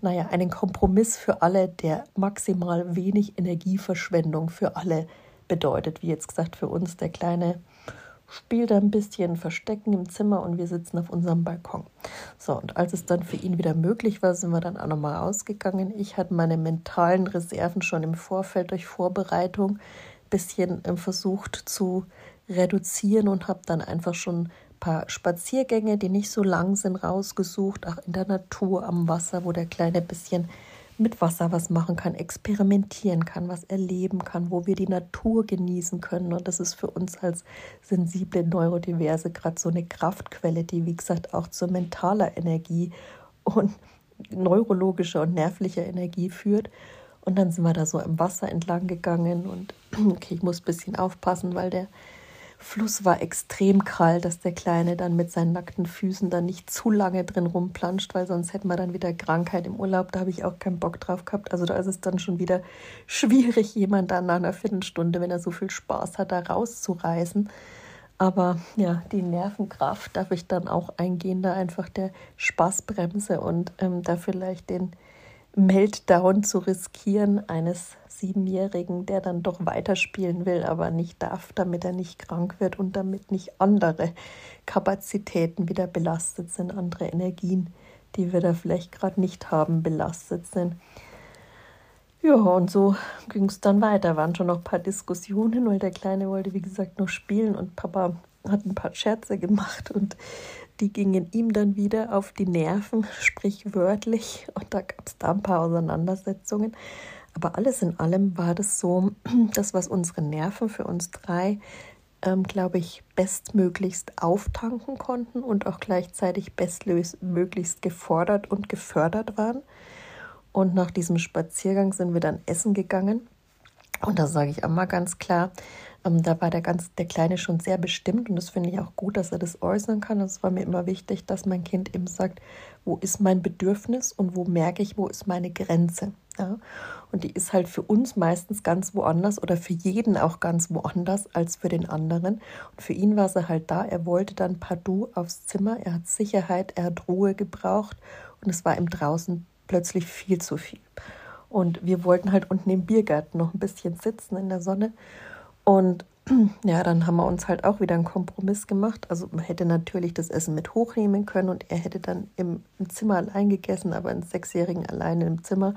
Speaker 1: naja, einen Kompromiss für alle, der maximal wenig Energieverschwendung für alle bedeutet. Wie jetzt gesagt, für uns der kleine spielt ein bisschen Verstecken im Zimmer und wir sitzen auf unserem Balkon. So, und als es dann für ihn wieder möglich war, sind wir dann auch nochmal rausgegangen. Ich hatte meine mentalen Reserven schon im Vorfeld durch Vorbereitung ein bisschen äh, versucht zu reduzieren und habe dann einfach schon paar Spaziergänge, die nicht so lang sind, rausgesucht, auch in der Natur am Wasser, wo der Kleine bisschen mit Wasser was machen kann, experimentieren kann, was erleben kann, wo wir die Natur genießen können. Und das ist für uns als sensible Neurodiverse gerade so eine Kraftquelle, die, wie gesagt, auch zu mentaler Energie und neurologischer und nervlicher Energie führt. Und dann sind wir da so im Wasser entlang gegangen und okay, ich muss ein bisschen aufpassen, weil der Fluss war extrem kalt, dass der Kleine dann mit seinen nackten Füßen dann nicht zu lange drin rumplanscht, weil sonst hätten wir dann wieder Krankheit im Urlaub. Da habe ich auch keinen Bock drauf gehabt. Also da ist es dann schon wieder schwierig, jemand dann nach einer Viertelstunde, wenn er so viel Spaß hat, da rauszureißen. Aber ja, die Nervenkraft darf ich dann auch eingehen, da einfach der Spaßbremse und ähm, da vielleicht den Meltdown zu riskieren eines Siebenjährigen, der dann doch weiterspielen will, aber nicht darf, damit er nicht krank wird und damit nicht andere Kapazitäten wieder belastet sind, andere Energien, die wir da vielleicht gerade nicht haben, belastet sind. Ja, und so ging es dann weiter. Waren schon noch ein paar Diskussionen, weil der Kleine wollte, wie gesagt, noch spielen und Papa hat ein paar Scherze gemacht und die gingen ihm dann wieder auf die Nerven, sprichwörtlich. Und da gab es da ein paar Auseinandersetzungen. Aber alles in allem war das so, das, was unsere Nerven für uns drei, ähm, glaube ich, bestmöglichst auftanken konnten und auch gleichzeitig bestmöglichst gefordert und gefördert waren. Und nach diesem Spaziergang sind wir dann essen gegangen. Und da sage ich auch mal ganz klar, ähm, da war der, ganz, der Kleine schon sehr bestimmt und das finde ich auch gut, dass er das äußern kann. Es war mir immer wichtig, dass mein Kind eben sagt, wo ist mein Bedürfnis und wo merke ich, wo ist meine Grenze. Ja? Und die ist halt für uns meistens ganz woanders oder für jeden auch ganz woanders als für den anderen. Und für ihn war sie halt da. Er wollte dann partout aufs Zimmer. Er hat Sicherheit, er hat Ruhe gebraucht und es war ihm draußen plötzlich viel zu viel. Und wir wollten halt unten im Biergarten noch ein bisschen sitzen in der Sonne. Und ja, dann haben wir uns halt auch wieder einen Kompromiss gemacht. Also man hätte natürlich das Essen mit hochnehmen können und er hätte dann im, im Zimmer allein gegessen, aber einen Sechsjährigen alleine im Zimmer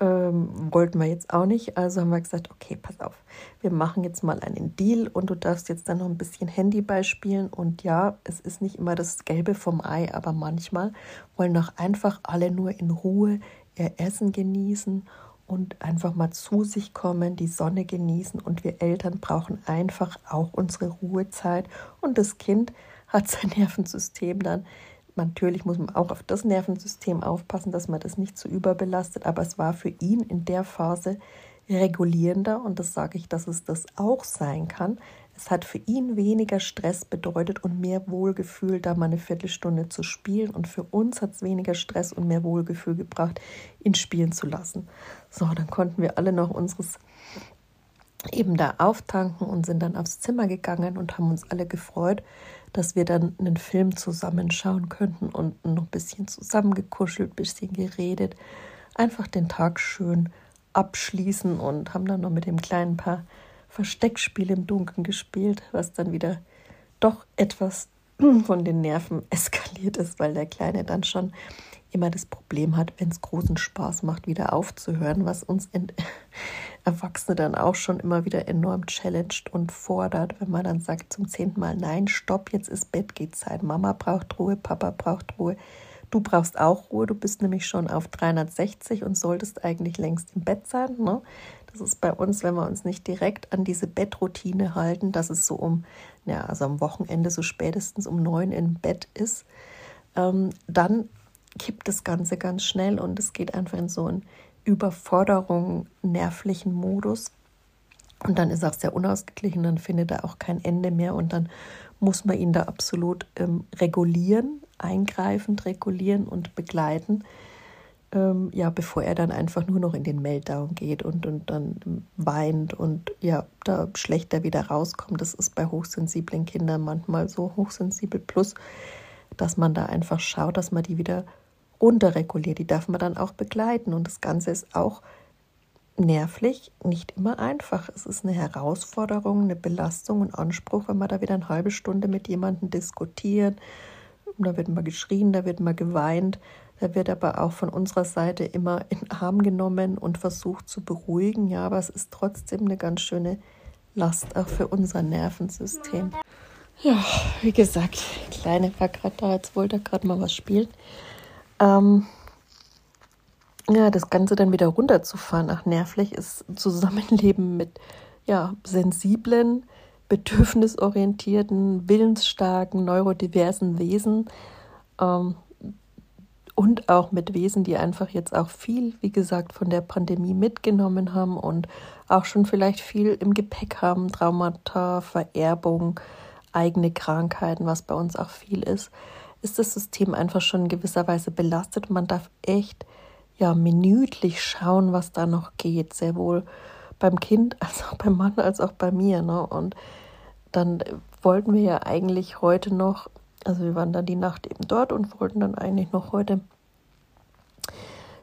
Speaker 1: ähm, wollten wir jetzt auch nicht. Also haben wir gesagt, okay, pass auf, wir machen jetzt mal einen Deal und du darfst jetzt dann noch ein bisschen Handy beispielen. Und ja, es ist nicht immer das Gelbe vom Ei, aber manchmal wollen doch einfach alle nur in Ruhe ihr Essen genießen und einfach mal zu sich kommen, die Sonne genießen. Und wir Eltern brauchen einfach auch unsere Ruhezeit. Und das Kind hat sein Nervensystem dann. Natürlich muss man auch auf das Nervensystem aufpassen, dass man das nicht zu überbelastet. Aber es war für ihn in der Phase regulierender. Und das sage ich, dass es das auch sein kann, es hat für ihn weniger Stress bedeutet und mehr Wohlgefühl, da mal eine Viertelstunde zu spielen. Und für uns hat es weniger Stress und mehr Wohlgefühl gebracht, ihn spielen zu lassen. So, dann konnten wir alle noch unseres eben da auftanken und sind dann aufs Zimmer gegangen und haben uns alle gefreut, dass wir dann einen Film zusammenschauen könnten und noch ein bisschen zusammengekuschelt, ein bisschen geredet, einfach den Tag schön abschließen und haben dann noch mit dem kleinen Paar Versteckspiel im Dunkeln gespielt, was dann wieder doch etwas von den Nerven eskaliert ist, weil der Kleine dann schon immer das Problem hat, wenn es großen Spaß macht, wieder aufzuhören, was uns Erwachsene dann auch schon immer wieder enorm challenged und fordert, wenn man dann sagt zum zehnten Mal, nein, stopp, jetzt ist Bett, geht Zeit. Mama braucht Ruhe, Papa braucht Ruhe. Du brauchst auch Ruhe, du bist nämlich schon auf 360 und solltest eigentlich längst im Bett sein. Ne? Das ist bei uns, wenn wir uns nicht direkt an diese Bettroutine halten, dass es so um, ja, also am Wochenende so spätestens um neun im Bett ist, ähm, dann kippt das Ganze ganz schnell und es geht einfach in so einen Überforderung, nervlichen Modus. Und dann ist auch sehr unausgeglichen, dann findet er auch kein Ende mehr und dann muss man ihn da absolut ähm, regulieren, eingreifend regulieren und begleiten, ähm, ja, bevor er dann einfach nur noch in den Meltdown geht und, und dann weint und ja, da schlechter wieder rauskommt. Das ist bei hochsensiblen Kindern manchmal so hochsensibel plus, dass man da einfach schaut, dass man die wieder runterreguliert. Die darf man dann auch begleiten und das Ganze ist auch nervlich nicht immer einfach. Es ist eine Herausforderung, eine Belastung und Anspruch, wenn man da wieder eine halbe Stunde mit jemandem diskutiert. Da wird mal geschrien, da wird mal geweint, da wird aber auch von unserer Seite immer in Arm genommen und versucht zu beruhigen. Ja, aber es ist trotzdem eine ganz schöne Last auch für unser Nervensystem. Ja, wie gesagt, Kleine war gerade da, jetzt wollte er gerade mal was spielen. Ähm, ja, das Ganze dann wieder runterzufahren, ach, nervlich ist Zusammenleben mit ja, sensiblen, bedürfnisorientierten, willensstarken, neurodiversen Wesen ähm, und auch mit Wesen, die einfach jetzt auch viel, wie gesagt, von der Pandemie mitgenommen haben und auch schon vielleicht viel im Gepäck haben, Traumata, Vererbung, eigene Krankheiten, was bei uns auch viel ist, ist das System einfach schon in gewisser Weise belastet. Man darf echt ja minütlich schauen, was da noch geht, sehr wohl beim Kind als auch beim Mann als auch bei mir. Ne? Und dann wollten wir ja eigentlich heute noch, also wir waren dann die Nacht eben dort und wollten dann eigentlich noch heute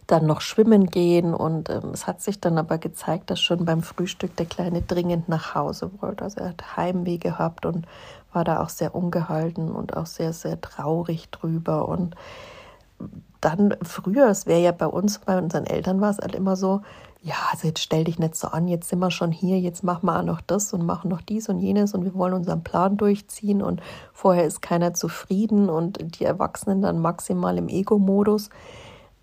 Speaker 1: dann noch schwimmen gehen und ähm, es hat sich dann aber gezeigt, dass schon beim Frühstück der Kleine dringend nach Hause wollte. Also er hat Heimweh gehabt und war da auch sehr ungehalten und auch sehr, sehr traurig drüber und dann früher, es wäre ja bei uns, bei unseren Eltern war es halt immer so, ja, also jetzt stell dich nicht so an, jetzt sind wir schon hier, jetzt machen wir auch noch das und machen noch dies und jenes und wir wollen unseren Plan durchziehen und vorher ist keiner zufrieden und die Erwachsenen dann maximal im Ego-Modus.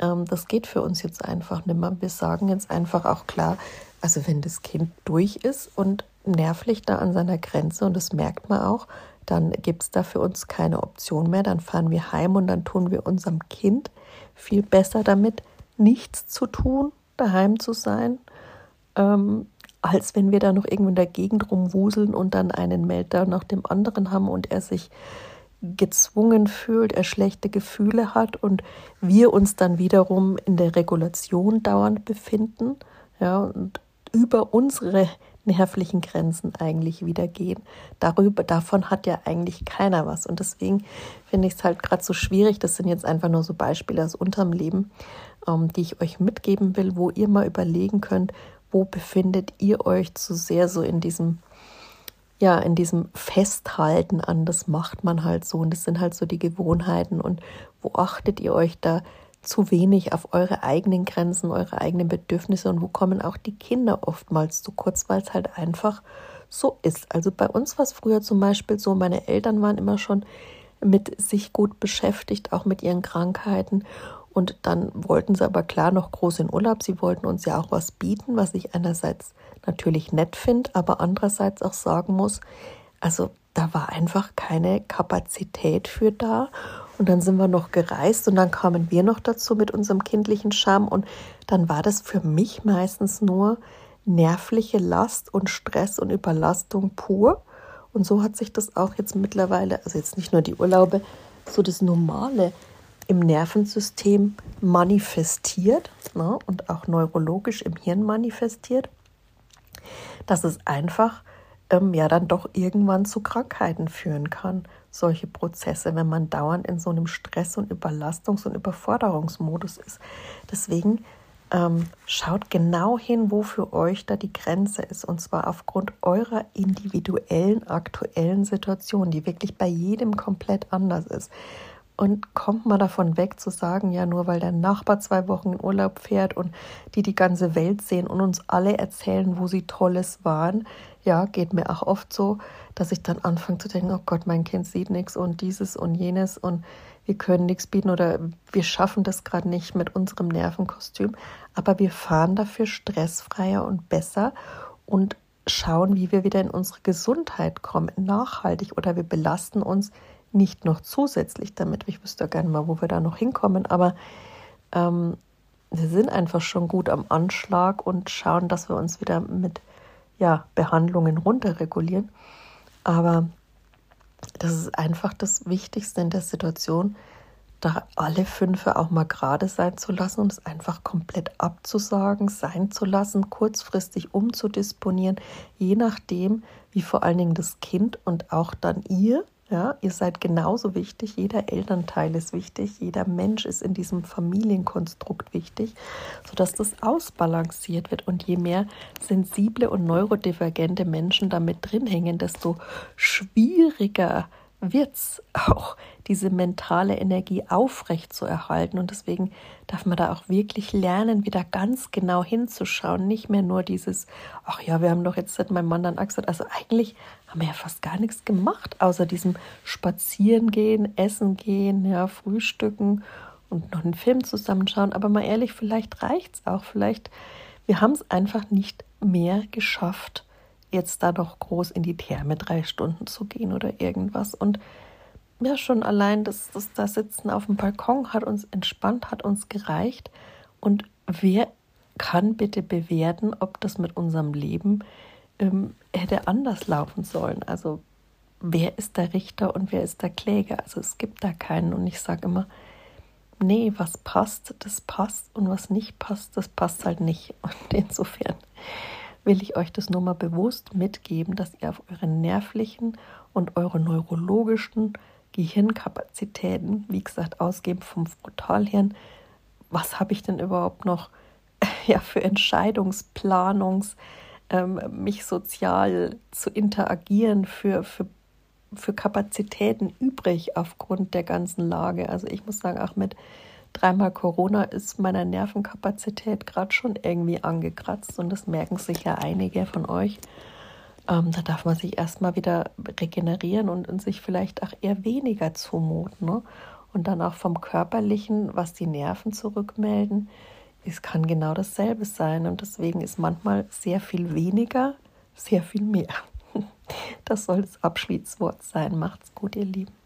Speaker 1: Ähm, das geht für uns jetzt einfach nicht mehr. Wir sagen jetzt einfach auch klar, also wenn das Kind durch ist und nervlich da an seiner Grenze und das merkt man auch, dann gibt es da für uns keine Option mehr. Dann fahren wir heim und dann tun wir unserem Kind viel besser damit, nichts zu tun, daheim zu sein, ähm, als wenn wir da noch irgendwo in der Gegend rumwuseln und dann einen Melter nach dem anderen haben und er sich gezwungen fühlt, er schlechte Gefühle hat und wir uns dann wiederum in der Regulation dauernd befinden, ja, und über unsere nervlichen Grenzen eigentlich wieder gehen. Darüber, davon hat ja eigentlich keiner was. Und deswegen finde ich es halt gerade so schwierig. Das sind jetzt einfach nur so Beispiele aus unterm Leben, ähm, die ich euch mitgeben will, wo ihr mal überlegen könnt, wo befindet ihr euch zu sehr so in diesem, ja, in diesem Festhalten an, das macht man halt so. Und das sind halt so die Gewohnheiten. Und wo achtet ihr euch da zu wenig auf eure eigenen Grenzen, eure eigenen Bedürfnisse und wo kommen auch die Kinder oftmals zu kurz, weil es halt einfach so ist. Also bei uns war es früher zum Beispiel so, meine Eltern waren immer schon mit sich gut beschäftigt, auch mit ihren Krankheiten. Und dann wollten sie aber klar noch groß in Urlaub. Sie wollten uns ja auch was bieten, was ich einerseits natürlich nett finde, aber andererseits auch sagen muss, also da war einfach keine Kapazität für da. Und dann sind wir noch gereist und dann kamen wir noch dazu mit unserem kindlichen Charme. Und dann war das für mich meistens nur nervliche Last und Stress und Überlastung pur. Und so hat sich das auch jetzt mittlerweile, also jetzt nicht nur die Urlaube, so das Normale im Nervensystem manifestiert ne, und auch neurologisch im Hirn manifestiert, dass es einfach ähm, ja dann doch irgendwann zu Krankheiten führen kann solche Prozesse, wenn man dauernd in so einem Stress- und Überlastungs- und Überforderungsmodus ist. Deswegen ähm, schaut genau hin, wo für euch da die Grenze ist. Und zwar aufgrund eurer individuellen, aktuellen Situation, die wirklich bei jedem komplett anders ist. Und kommt mal davon weg zu sagen, ja, nur weil der Nachbar zwei Wochen in Urlaub fährt und die die ganze Welt sehen und uns alle erzählen, wo sie Tolles waren, ja, geht mir auch oft so, dass ich dann anfange zu denken, oh Gott, mein Kind sieht nichts und dieses und jenes und wir können nichts bieten oder wir schaffen das gerade nicht mit unserem Nervenkostüm, aber wir fahren dafür stressfreier und besser und schauen, wie wir wieder in unsere Gesundheit kommen, nachhaltig oder wir belasten uns nicht noch zusätzlich damit. Ich wüsste ja gerne mal, wo wir da noch hinkommen, aber ähm, wir sind einfach schon gut am Anschlag und schauen, dass wir uns wieder mit ja, Behandlungen runterregulieren. Aber das ist einfach das Wichtigste in der Situation, da alle Fünfe auch mal gerade sein zu lassen und es einfach komplett abzusagen, sein zu lassen, kurzfristig umzudisponieren, je nachdem, wie vor allen Dingen das Kind und auch dann ihr ja, ihr seid genauso wichtig, jeder Elternteil ist wichtig, jeder Mensch ist in diesem Familienkonstrukt wichtig, sodass das ausbalanciert wird. Und je mehr sensible und neurodivergente Menschen damit drin hängen, desto schwieriger wird es auch, diese mentale Energie aufrecht zu erhalten. Und deswegen darf man da auch wirklich lernen, wieder ganz genau hinzuschauen. Nicht mehr nur dieses, ach ja, wir haben doch jetzt seit meinem Mann dann gesagt, also eigentlich haben wir ja fast gar nichts gemacht, außer diesem Spazierengehen, Essen gehen, ja, Frühstücken und noch einen Film zusammenschauen. Aber mal ehrlich, vielleicht reicht es auch. Vielleicht, wir haben es einfach nicht mehr geschafft jetzt da noch groß in die Therme drei Stunden zu gehen oder irgendwas. Und ja, schon allein das, das da Sitzen auf dem Balkon hat uns entspannt, hat uns gereicht. Und wer kann bitte bewerten, ob das mit unserem Leben ähm, hätte anders laufen sollen? Also wer ist der Richter und wer ist der Kläger? Also es gibt da keinen. Und ich sage immer, nee, was passt, das passt und was nicht passt, das passt halt nicht. Und insofern will ich euch das nur mal bewusst mitgeben, dass ihr auf eure nervlichen und eure neurologischen Gehirnkapazitäten, wie gesagt, ausgeben vom Frontalhirn. Was habe ich denn überhaupt noch ja, für Entscheidungsplanungs, ähm, mich sozial zu interagieren, für, für, für Kapazitäten übrig aufgrund der ganzen Lage? Also ich muss sagen, auch mit dreimal Corona ist meine Nervenkapazität gerade schon irgendwie angekratzt und das merken sicher einige von euch. Ähm, da darf man sich erstmal wieder regenerieren und, und, sich vielleicht auch eher weniger zumuten. Ne? Und dann auch vom Körperlichen, was die Nerven zurückmelden, es kann genau dasselbe sein. Und deswegen ist manchmal sehr viel weniger, sehr viel mehr. Das soll das Abschiedswort sein. Macht's gut, ihr Lieben.